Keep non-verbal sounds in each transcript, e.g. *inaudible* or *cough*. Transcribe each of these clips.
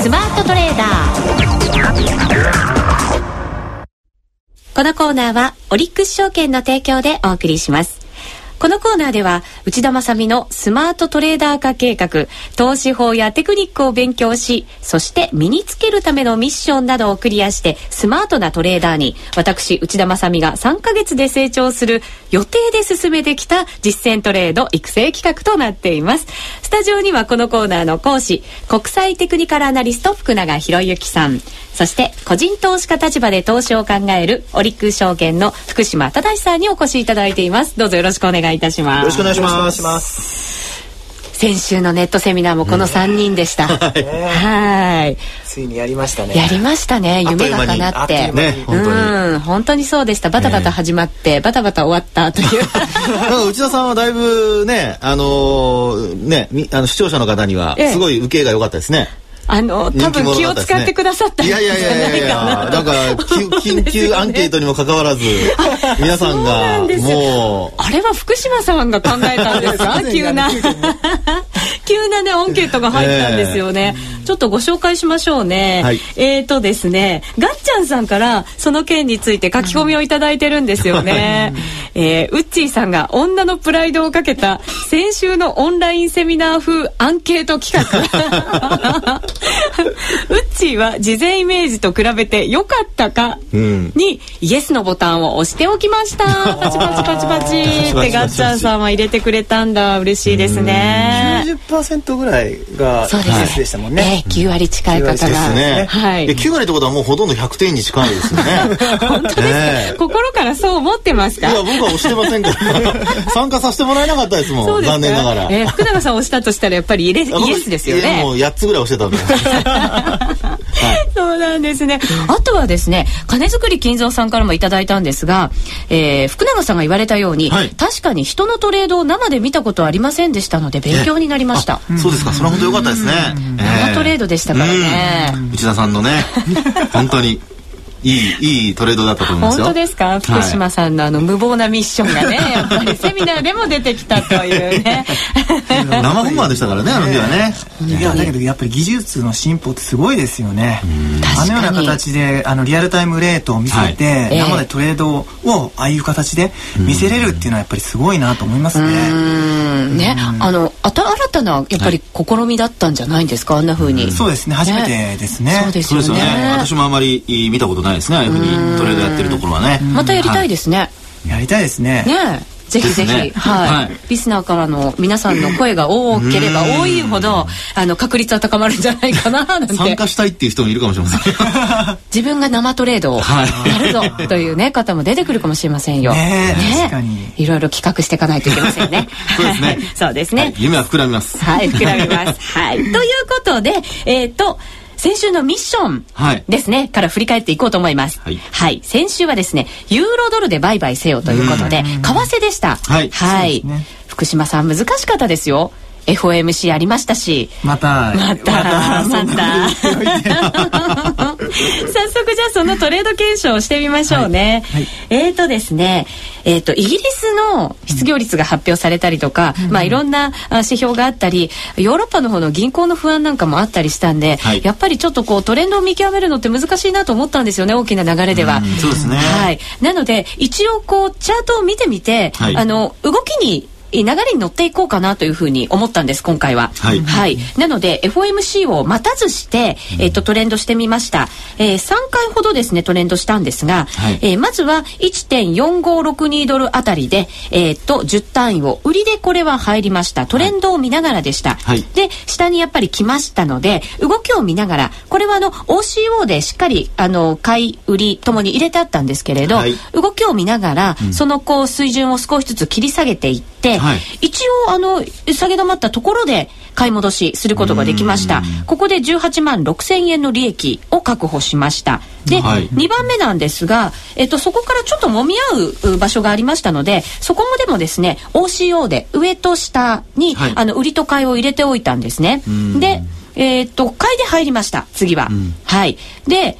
スマートトレーダーこのコーナーはオリックス証券の提供でお送りしますこのコーナーでは内田まさみのスマートトレーダー化計画投資法やテクニックを勉強しそして身につけるためのミッションなどをクリアしてスマートなトレーダーに私内田まさみが3ヶ月で成長する予定で進めてきた実践トレード育成企画となっています。スタジオにはこのコーナーの講師国際テクニカルアナリスト福永博之さんそして個人投資家立場で投資を考えるオリック証券の福島忠さんにお越しいただいています。どうぞよろしくお願いいたしますよろしくお願いします先週のネットセミナーもこの3人でした。はい。ついにやりましたね。やりましたね。夢が叶って。ね、本当に。うん、本当にそうでした。バタバタ始まって、バタバタ終わったという。*laughs* 内田さんはだいぶね、あのね、あの視聴者の方にはすごい受けが良かったですね。あの多分気を使ってくださったんじゃないかな。いやいやいやいやなんか *laughs* 緊急アンケートにもかかわらず皆さんがもう。あれは福島さんが考えたんですか？*laughs* 急な急なねアンケートが入ったんですよね。ちょっとご紹介しましょうね。はい、えっ、ー、とですね、ガッチャンさんからその件について書き込みをいただいてるんですよね。えー、ウッチーさんが女のプライドをかけた先週のオンラインセミナー風アンケート企画。ーは事前イメージと比べて良かったかに、イエスのボタンを押しておきました。*laughs* パチパチパチパチってガッチャンさんは入れてくれたんだ。嬉しいですね。90%ぐらいがイエスでしたもんね。えー、9割近い方が。ね。はい。9割ってことはもうほとんど100点に近いですね。*laughs* 本当です、ね、心からそう思ってますか？いや、僕は押してませんから。*laughs* 参加させてもらえなかったですもん。残念ながら。えー、福永さん押したとしたらやっぱりイエスですよね。もう8つぐらい押してたんで。*laughs* そうなんですね。あとはですね、金作り金蔵さんからもいただいたんですが、えー、福永さんが言われたように、はい、確かに人のトレードを生で見たことはありませんでしたので勉強になりました。そうですか、それは本当良かったですね。生トレードでしたからね。内田さんのね、*laughs* 本当にいいいいトレードだったと思います本当ですか？福島さんのあの無謀なミッションがね *laughs* やっぱりセミナーでも出てきたというね。*laughs* 生本番でしたからねあの日はね。いやだけどやっぱり技術の進歩ってすごいですよね。あのような形であのリアルタイムレートを見せて、はい、生でトレードをああいう形で見せれるっていうのはやっぱりすごいなと思いますね。ね。あの新たなやっぱり試みだったんじゃないんですか？あんなふうにそうですね。初めてですね。そうですよね。私もあまり見たことないないですねああいうふうにトレードやってるところはね。またやりたいですね、やりたいですね。ねぜひぜひ、ね、はい、はい、リスナーからの皆さんの声が多ければ多いほどあの確率は高まるんじゃないかななんて。参加したいっていう人もいるかもしれません *laughs* 自分が生トレードをやるぞというね方も出てくるかもしれませんよ。ね確かに。いろいろ企画していかないといけませんね。そうですね。*laughs* そうですね、はい、夢は膨らみます。はい膨らみます。はい。ということでえっ、ー、と。先週のミッションですね、はい、から振り返っていこうと思います。はい、はい、先週はですね、ユーロドルで売買せよということで、為替でした。はい。はい。ね、福島さん難しかったですよ。FOMC ありましたしまたまたサンタ早速じゃあそのトレード検証をしてみましょうね、はい。はい、えーとですねえーと、イギリスの失業率が発表されたりとか、うん、まあ、いろんな指標があったりヨーロッパの方の銀行の不安なんかもあったりしたんで、はい、やっぱりちょっとこうトレンドを見極めるのって難しいなと思ったんですよね大きな流れでは。うそうですね、はい、なので一応こうチャートを見てみて、あの動きに流れに乗っていこうかなというふうに思ったんです今回は。はい、はい、なので FOMC を待たずして、えっとトレンドしてみました。えー、3回ほどですねトレンドしたんですが、はい、えー、まずは1.4562ドルあたりでえー、っと10単位を売りでこれは入りました。トレンドを見ながらでした。はい、で下にやっぱり来ましたので動きを見ながらこれはあの OCO でしっかりあの買い売りともに入れてあったんですけれど、はい、動きを見ながら、うん、そのこう水準を少しずつ切り下げていって、はい、一応あの下げ止まったところで買い戻しすることができました。ここで18万6千円の利益を確保しました。で、はい、2番目なんですが、えっと、そこからちょっと揉み合う場所がありましたのでそこもでもですね OCO で上と下に、はい、あの売りと買いを入れておいたんですね。でえー、っと買いで入りました次は、はい。で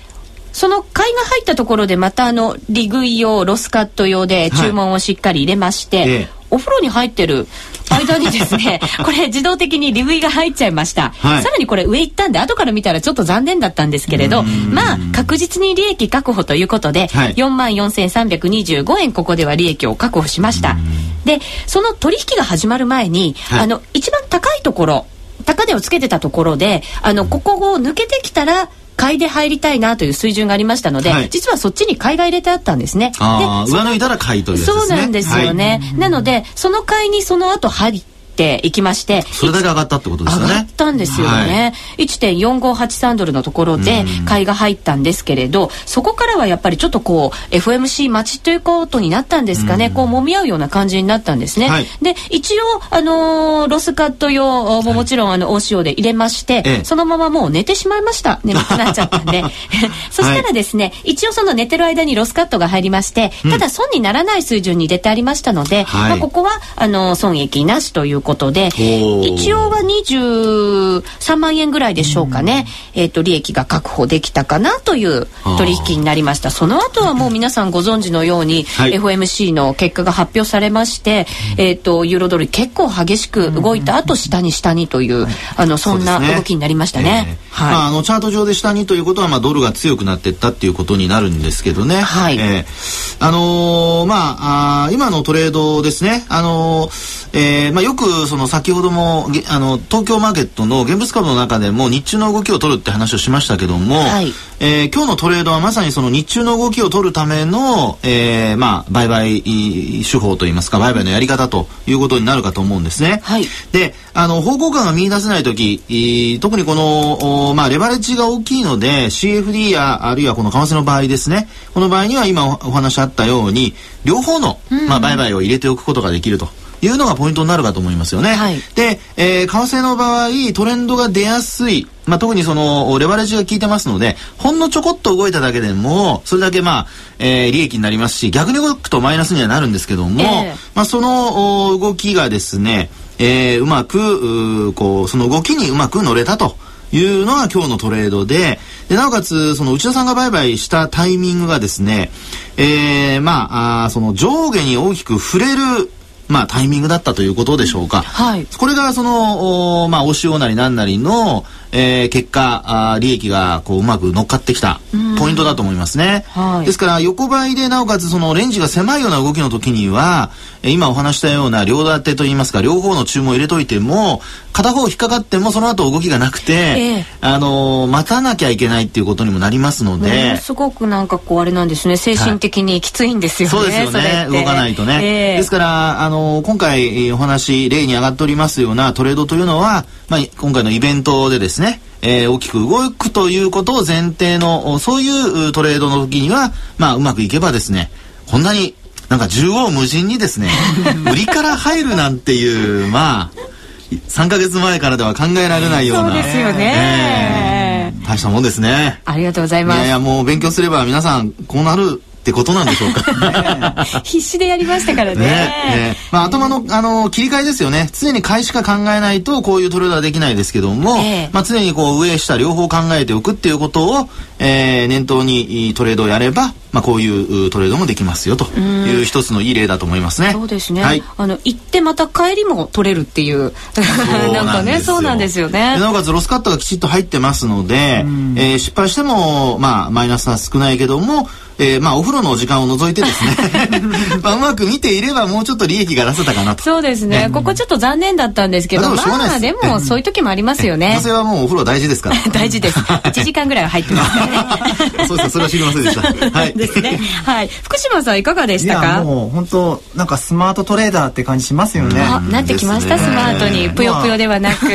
その買いが入ったところでまたあの利食い用ロスカット用で注文をしっかり入れまして、はいええ。お風呂に入ってる間にですね、*laughs* これ自動的にリブイが入っちゃいました。はい、さらにこれ上行ったんで、後から見たらちょっと残念だったんですけれど、まあ、確実に利益確保ということで、はい、44,325円ここでは利益を確保しました。で、その取引が始まる前に、はい、あの、一番高いところ、高値をつけてたところで、あの、ここを抜けてきたら、買いで入りたいなという水準がありましたので、はい、実はそっちに買いが入れてあったんですね。で上抜いたら買いという、ね、そうなんですよね。はい、なのでその買いにその後入っていきましてそれだけ上がったってことですよね。上がったんですよね、はい、1.4583ドルのところで買いが入ったんですけれど、そこからはやっぱりちょっとこう FMC 待ちということになったんですかね、こう揉み合うような感じになったんですね、はい、で一応あのー、ロスカット用ももちろんあの大塩で入れまして、はい、そのままもう寝てしまいました。眠くなっちゃったんで。*laughs* *laughs* そしたらですね、一応その寝てる間にロスカットが入りましてただ損にならない水準に出てありましたので、まあ、ここはあの損益なしということで一応は23万円ぐらいでしょうかね、えっ、ー、と利益が確保できたかなという取引になりました。その後はもう皆さんご存知のように、はい、FOMC の結果が発表されまして、えっ、ー、とユーロドル結構激しく動いた後下に下にという、あのそんな動きになりましたね。はい、まあ、あのチャート上で下にということは、まあ、ドルが強くなっていったっていうことになるんですけどね。はい。えー、あのー、まああ今のトレードですね。あのー、えー、まあよくその先ほどもあの東京マーケットの現物株の中でも日中の動きを取るって話をしましたけども、はい、えー、今日のトレードはまさにその日中の動きを取るための、えー、まあ売買手法といいますか売買のやり方ということになるかと思うんですね。はい、であの方向感が見出せない時特にこのまあレバレッジが大きいので CFD やあるいはこの為替の場合ですねこの場合には今お話あったように両方の、まあ、売買を入れておくことができると。いうのがポイントになるかと思いますよね。はい、で、えー、為替の場合トレンドが出やすい、まあ、特にそのレバレッジが効いてますのでほんのちょこっと動いただけでもそれだけまあ、えー、利益になりますし逆に動くとマイナスにはなるんですけども、えー、まあ、その動きがですね、えー、うまくうこうその動きにうまく乗れたと。いうのが今日のトレードででなおかつその内田さんが売買したタイミングがですね、えー、まああその上下に大きく触れるまあ、タイミングだったということでしょうか。はい、これがその、まあ、お塩なりなんなりの、えー、結果あ利益がこううまく乗っかってきたポイントだと思いますね、はい、ですから横ばいでなおかつそのレンジが狭いような動きの時には今お話したような両立てといいますか両方の注文を入れといても片方引っかかってもその後動きがなくて、えー、あのー、待たなきゃいけないっていうことにもなりますので、すごくなんかこうあれなんですね。精神的にきついんですよね、はい、そうですよね。動かないとね、えー、ですからあのー、今回お話例に上がっておりますようなトレードというのは、まあ、今回のイベントでですねえー、大きく動くということを前提のそういうトレードの時には、まあ、うまくいけばですねこんなになんか縦横無尽にですね *laughs* 売りから入るなんていうまあ3か月前からでは考えられないようなそうですよね、えー、大したもんですね。ありがとうございます。いやいやもう勉強すれば皆さんこうなるってことなんでしょうか。*laughs* 必死でやりましたからね。ねね、まあ、頭のあの切り替えですよね。常に買いしか考えないとこういうトレードはできないですけども、えー、まあ、常にこう上下両方考えておくっていうことを、えー、念頭にトレードをやればまあ、こういうトレードもできますよと。いう一つのいい例だと思いますね。そうですね。はい、あの行ってまた帰りも取れるっていうなんかねそうなんですよね。なおかつロスカットがきちっと入ってますので、えー、失敗してもまあマイナスは少ないけどもえー、まあお風呂の時間を除いてですね。*laughs* まあうまく見ていればもうちょっと利益が出せたかなと。そうですね、ここちょっと残念だったんですけどまあでもそういう時もありますよね。女性はもうお風呂大事ですから。*laughs* 大事です。1時間ぐらいは入ってますね。*laughs* そうですそれは知りませんでした。はい。ですね。はい。福島さんいかがでしたかもう本当なんかスマートトレーダーって感じしますよね。なってきました、スマートに。ぷよぷよではなく。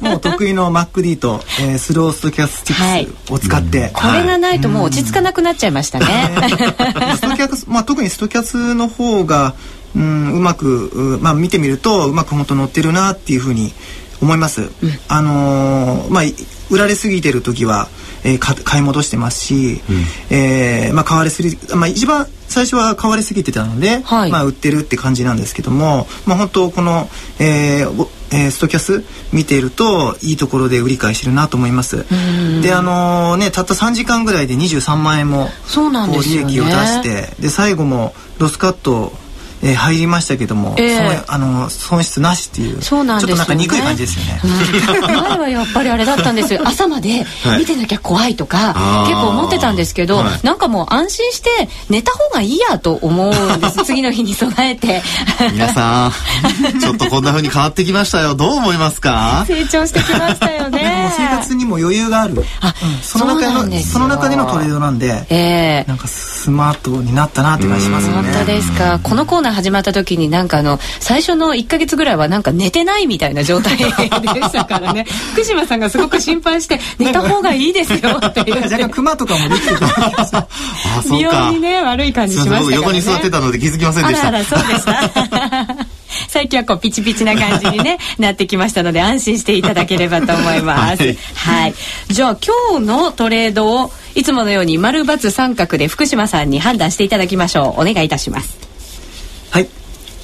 もう得意の MacD と、えー、スローストキャスティクスを使って、これがないともう落ち着かなくなっちゃいましたね。*laughs* ストキャス、まあ、特にストキャスの方が、うん、うまく、まあ、見てみるとうまく本当乗ってるなっていうふうに思います。うん、あのー、まあ売られすぎてる時は、えー、買い戻してますし、うん、えー、まあ買われすぎ、まあ一番最初は買われすぎてたので、はい、まあ売ってるって感じなんですけども、まあ本当この、えーえー、ストキャス見ているといいところで売り買いしてるなと思います。であのー、ねたった3時間ぐらいで23万円もそうなんです、ね、利益を出してで最後もロスカットええー、入りましたけども、えー、あの損失なしっていうそうなんです、ね、ちょっとなんか憎い感じですよね、うん、前はやっぱりあれだったんですよ。*laughs* 朝まで見てなきゃ怖いとか、はい、結構思ってたんですけど、はい、なんかもう安心して寝た方がいいやと思うんです。*laughs* 次の日に備えて。皆さんちょっとこんなふうに変わってきましたよ。どう思いますか？*laughs* 成長してきましたよね生活にも余裕がある。あ、うん、その中のその中でのトレードなんで、えー、なんかスマートになったなって感じしますよね。本当ですか。このコーナー始まった時になんかあの最初の1か月ぐらいはなんか寝てないみたいな状態でしたからね。*laughs* 福島さんがすごく心配して寝た方がいいですよっていう。若干クマとかもできてた。あ美容にね悪い感じしましたから、ね、横に座ってたので気づきませんでした。あらそうでした最近はこうピチピチな感じにね *laughs* なってきましたので安心していただければと思います。はい、はい、じゃあ今日のトレードをいつものように丸×三角で福島さんに判断していただきましょう。お願いいたします。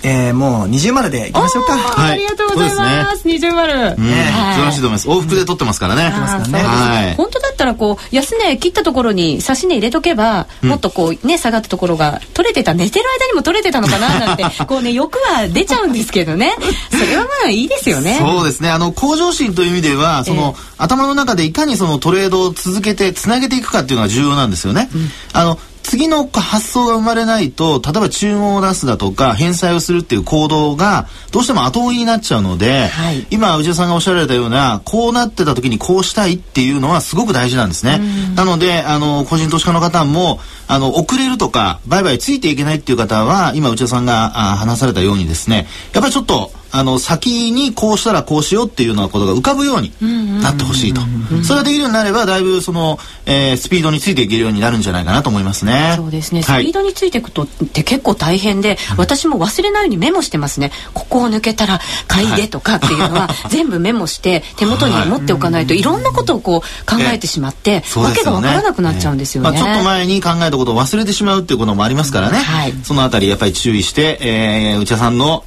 はい。えー、もう二重丸でいきましょうか。はい、ありがとうございます。二重、丸。ね、素晴らしいと思います。往復で取ってますからね。はい。本当だったらこう安値切ったところに差し値入れとけば、もっとこうね下がったところが取れてた寝てる間にも取れてたのかな *laughs* なんてこうね欲は出ちゃうんですけどね。それはまあいいですよね。そうですね。あの向上心という意味ではその、えー、頭の中でいかにそのトレードを続けてつなげていくかっていうのが重要なんですよね。うん、あの次の発想が生まれないと例えば注文を出すだとか返済をするっていう行動がどうしても後追いになっちゃうので、はい、今内田さんがおっしゃられたようなこうなってた時にこうしたいっていうのはすごく大事なんですね。なのであの個人投資家の方もあの遅れるとか売買ついていけないっていう方は今内田さんがあ話されたようにですねやっぱりちょっとあの先にこうしたらこうしようっていうようなことが浮かぶようになってほしいと。それができるようになればだいぶその、えー、スピードについていけるようになるんじゃないかなと思いますね。そうですね。スピードについていくとって結構大変で、はい、私も忘れないようにメモしてますね。ここを抜けたら買いでとかっていうのは *laughs* 全部メモして手元に持っておかないといろんなことをこう考えてしまって、わけが分からなくなっちゃうんですよね、まあ、ちょっと前に考えたことを忘れてしまうっていうこともありますからね、はい、そのあたりやっぱり注意して、えー、内田さんの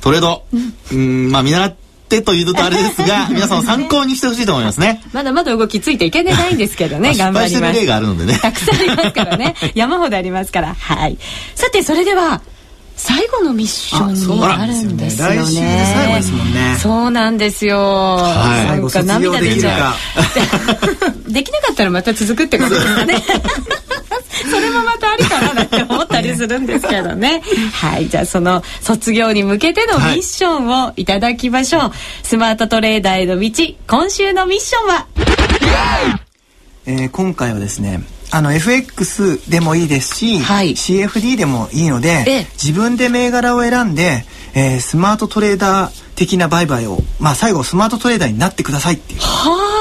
トレード、うん、まあ見習ってというとあれですが、*laughs* 皆さん参考にしてほしいと思いますね。まだまだ動きついていけないんですけどね、頑張ります。例があるのでね。たくさんありますからね。*laughs* 山ほどありますから。はい。さて、それでは、最後のミッションになるんですよね。来週で最後ですもんね。そうなんですよ。はい、なんか涙出ちゃう。*laughs* できなかったらまた続くってことですかね。*laughs* それもまたありかななんて思ったりするんですけどね。*laughs* はい、じゃあその卒業に向けてのミッションをいただきましょう。はい、スマートトレーダーへの道、今週のミッションは？えー、今回はですねあの FX でもいいですし、はい、CFD でもいいので自分で銘柄を選んで、えー、スマートトレーダー的な売買を、まあ、最後スマートトレーダーになってくださいっていう。はあ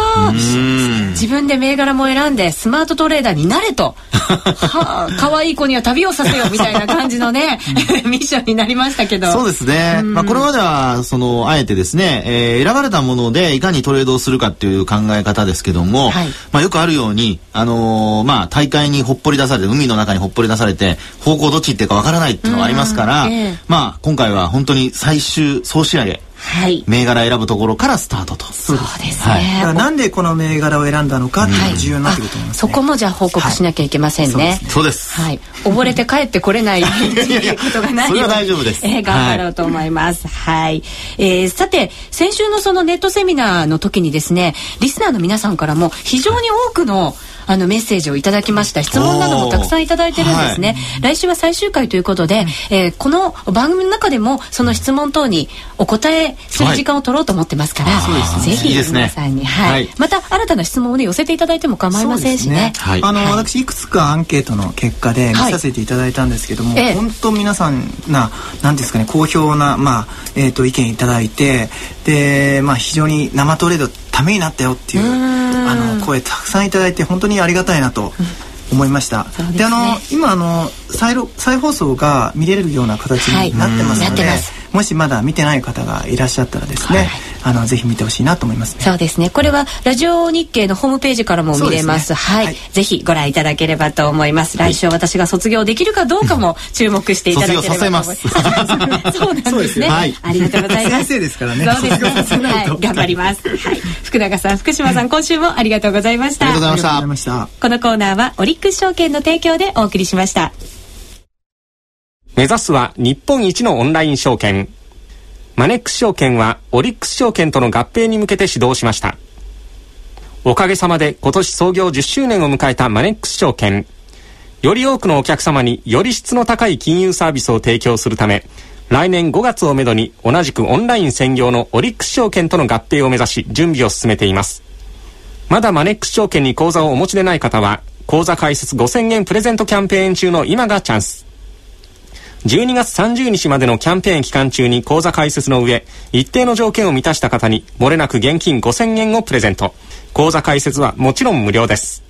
自分で銘柄も選んでスマートトレーダーになれと。*laughs* はあ可愛い子には旅をさせよみたいな感じのねミッションになりましたけど。そうですね、まあ、これまではそのあえてですね、えー、選ばれたものでいかにトレードをするかっていう考え方ですけども、はい、まあ、よくあるように、あのー、まあ、大会にほっぽり出されて海の中にほっぽり出されて方向どっち行ってるかわからないっていうのがありますから、えー、まあ、今回は本当に最終総仕上げはい、銘柄選ぶところからスタートと。そうですね、はい、なんでこの銘柄を選んだのかっていう重要になってくると思います、ね、そこもじゃあ報告しなきゃいけませんね、そうですはい。溺れて帰ってこれない *laughs* ことがない *laughs* それは大丈夫です、えー、頑張ろうと思います。はい、えー、さて先週のそのネットセミナーの時にですねリスナーの皆さんからも非常に多くの、あのメッセージをいただきました。質問などもたくさんいただいてるんですね、はい、来週は最終回ということで、えー、この番組の中でもその質問等にお答えする時間を取ろうと思ってますから、はい、ぜひ皆さんに、はい、また新たな質問をね寄せていただいても構いませんしね、ね、あの、私いくつかアンケートの結果で見させていただいたんですけども、はい、本当皆さんな何ですかね好評なまあえっ、ー、と意見いただいてでまあ非常に生トレードためになったよっていうあの声たくさんいただいて本当にありがたいなと思いました。で、ね、あの今あの再再放送が見れるような形になってますので、はい、もしまだ見てない方がいらっしゃったらですね、はい、あのぜひ見てほしいなと思います、ね、そうですね。これはラジオ日経のホームページからも見れます。すね、はい、はい、ぜひご覧いただければと思います。来週私が卒業できるかどうかも注目していただければと思います。*laughs* そうなんですね。はい、ありがとうございます。先生ですからね。そうですね。はい、頑張ります。はい、福永さん、福島さん、今週もありがとうございました。ありがとうございました。このコーナーはオリックス証券の提供でお送りしました。目指すは日本一のオンライン証券。マネックス証券はオリックス証券との合併に向けて始動しました。おかげさまで今年創業10周年を迎えたマネックス証券。より多くのお客様により質の高い金融サービスを提供するため、来年5月をめどに同じくオンライン専業のオリックス証券との合併を目指し準備を進めています。まだマネックス証券に口座をお持ちでない方は、口座開設5000円プレゼントキャンペーン中の今がチャンス。12月30日までのキャンペーン期間中に口座開設の上、一定の条件を満たした方に、漏れなく現金5000円をプレゼント。口座開設はもちろん無料です。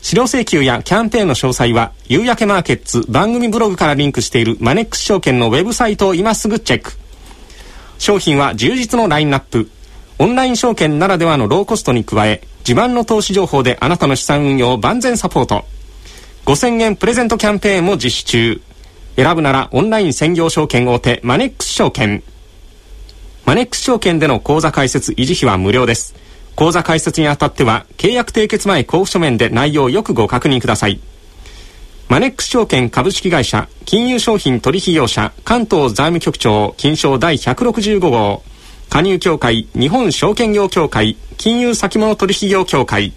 資料請求やキャンペーンの詳細は、夕焼けマーケッツ番組ブログからリンクしているマネックス証券のウェブサイトを今すぐチェック。商品は充実のラインナップ。オンライン証券ならではのローコストに加え、自慢の投資情報であなたの資産運用を万全サポート。5000円プレゼントキャンペーンも実施中。選ぶならオンライン専業証券大手マネックス証券。マネックス証券での口座開設維持費は無料です。口座開設にあたっては契約締結前交付書面で内容をよくご確認ください。マネックス証券株式会社金融商品取引業者関東財務局長金賞第165号加入協会日本証券業協会金融先物取引業協会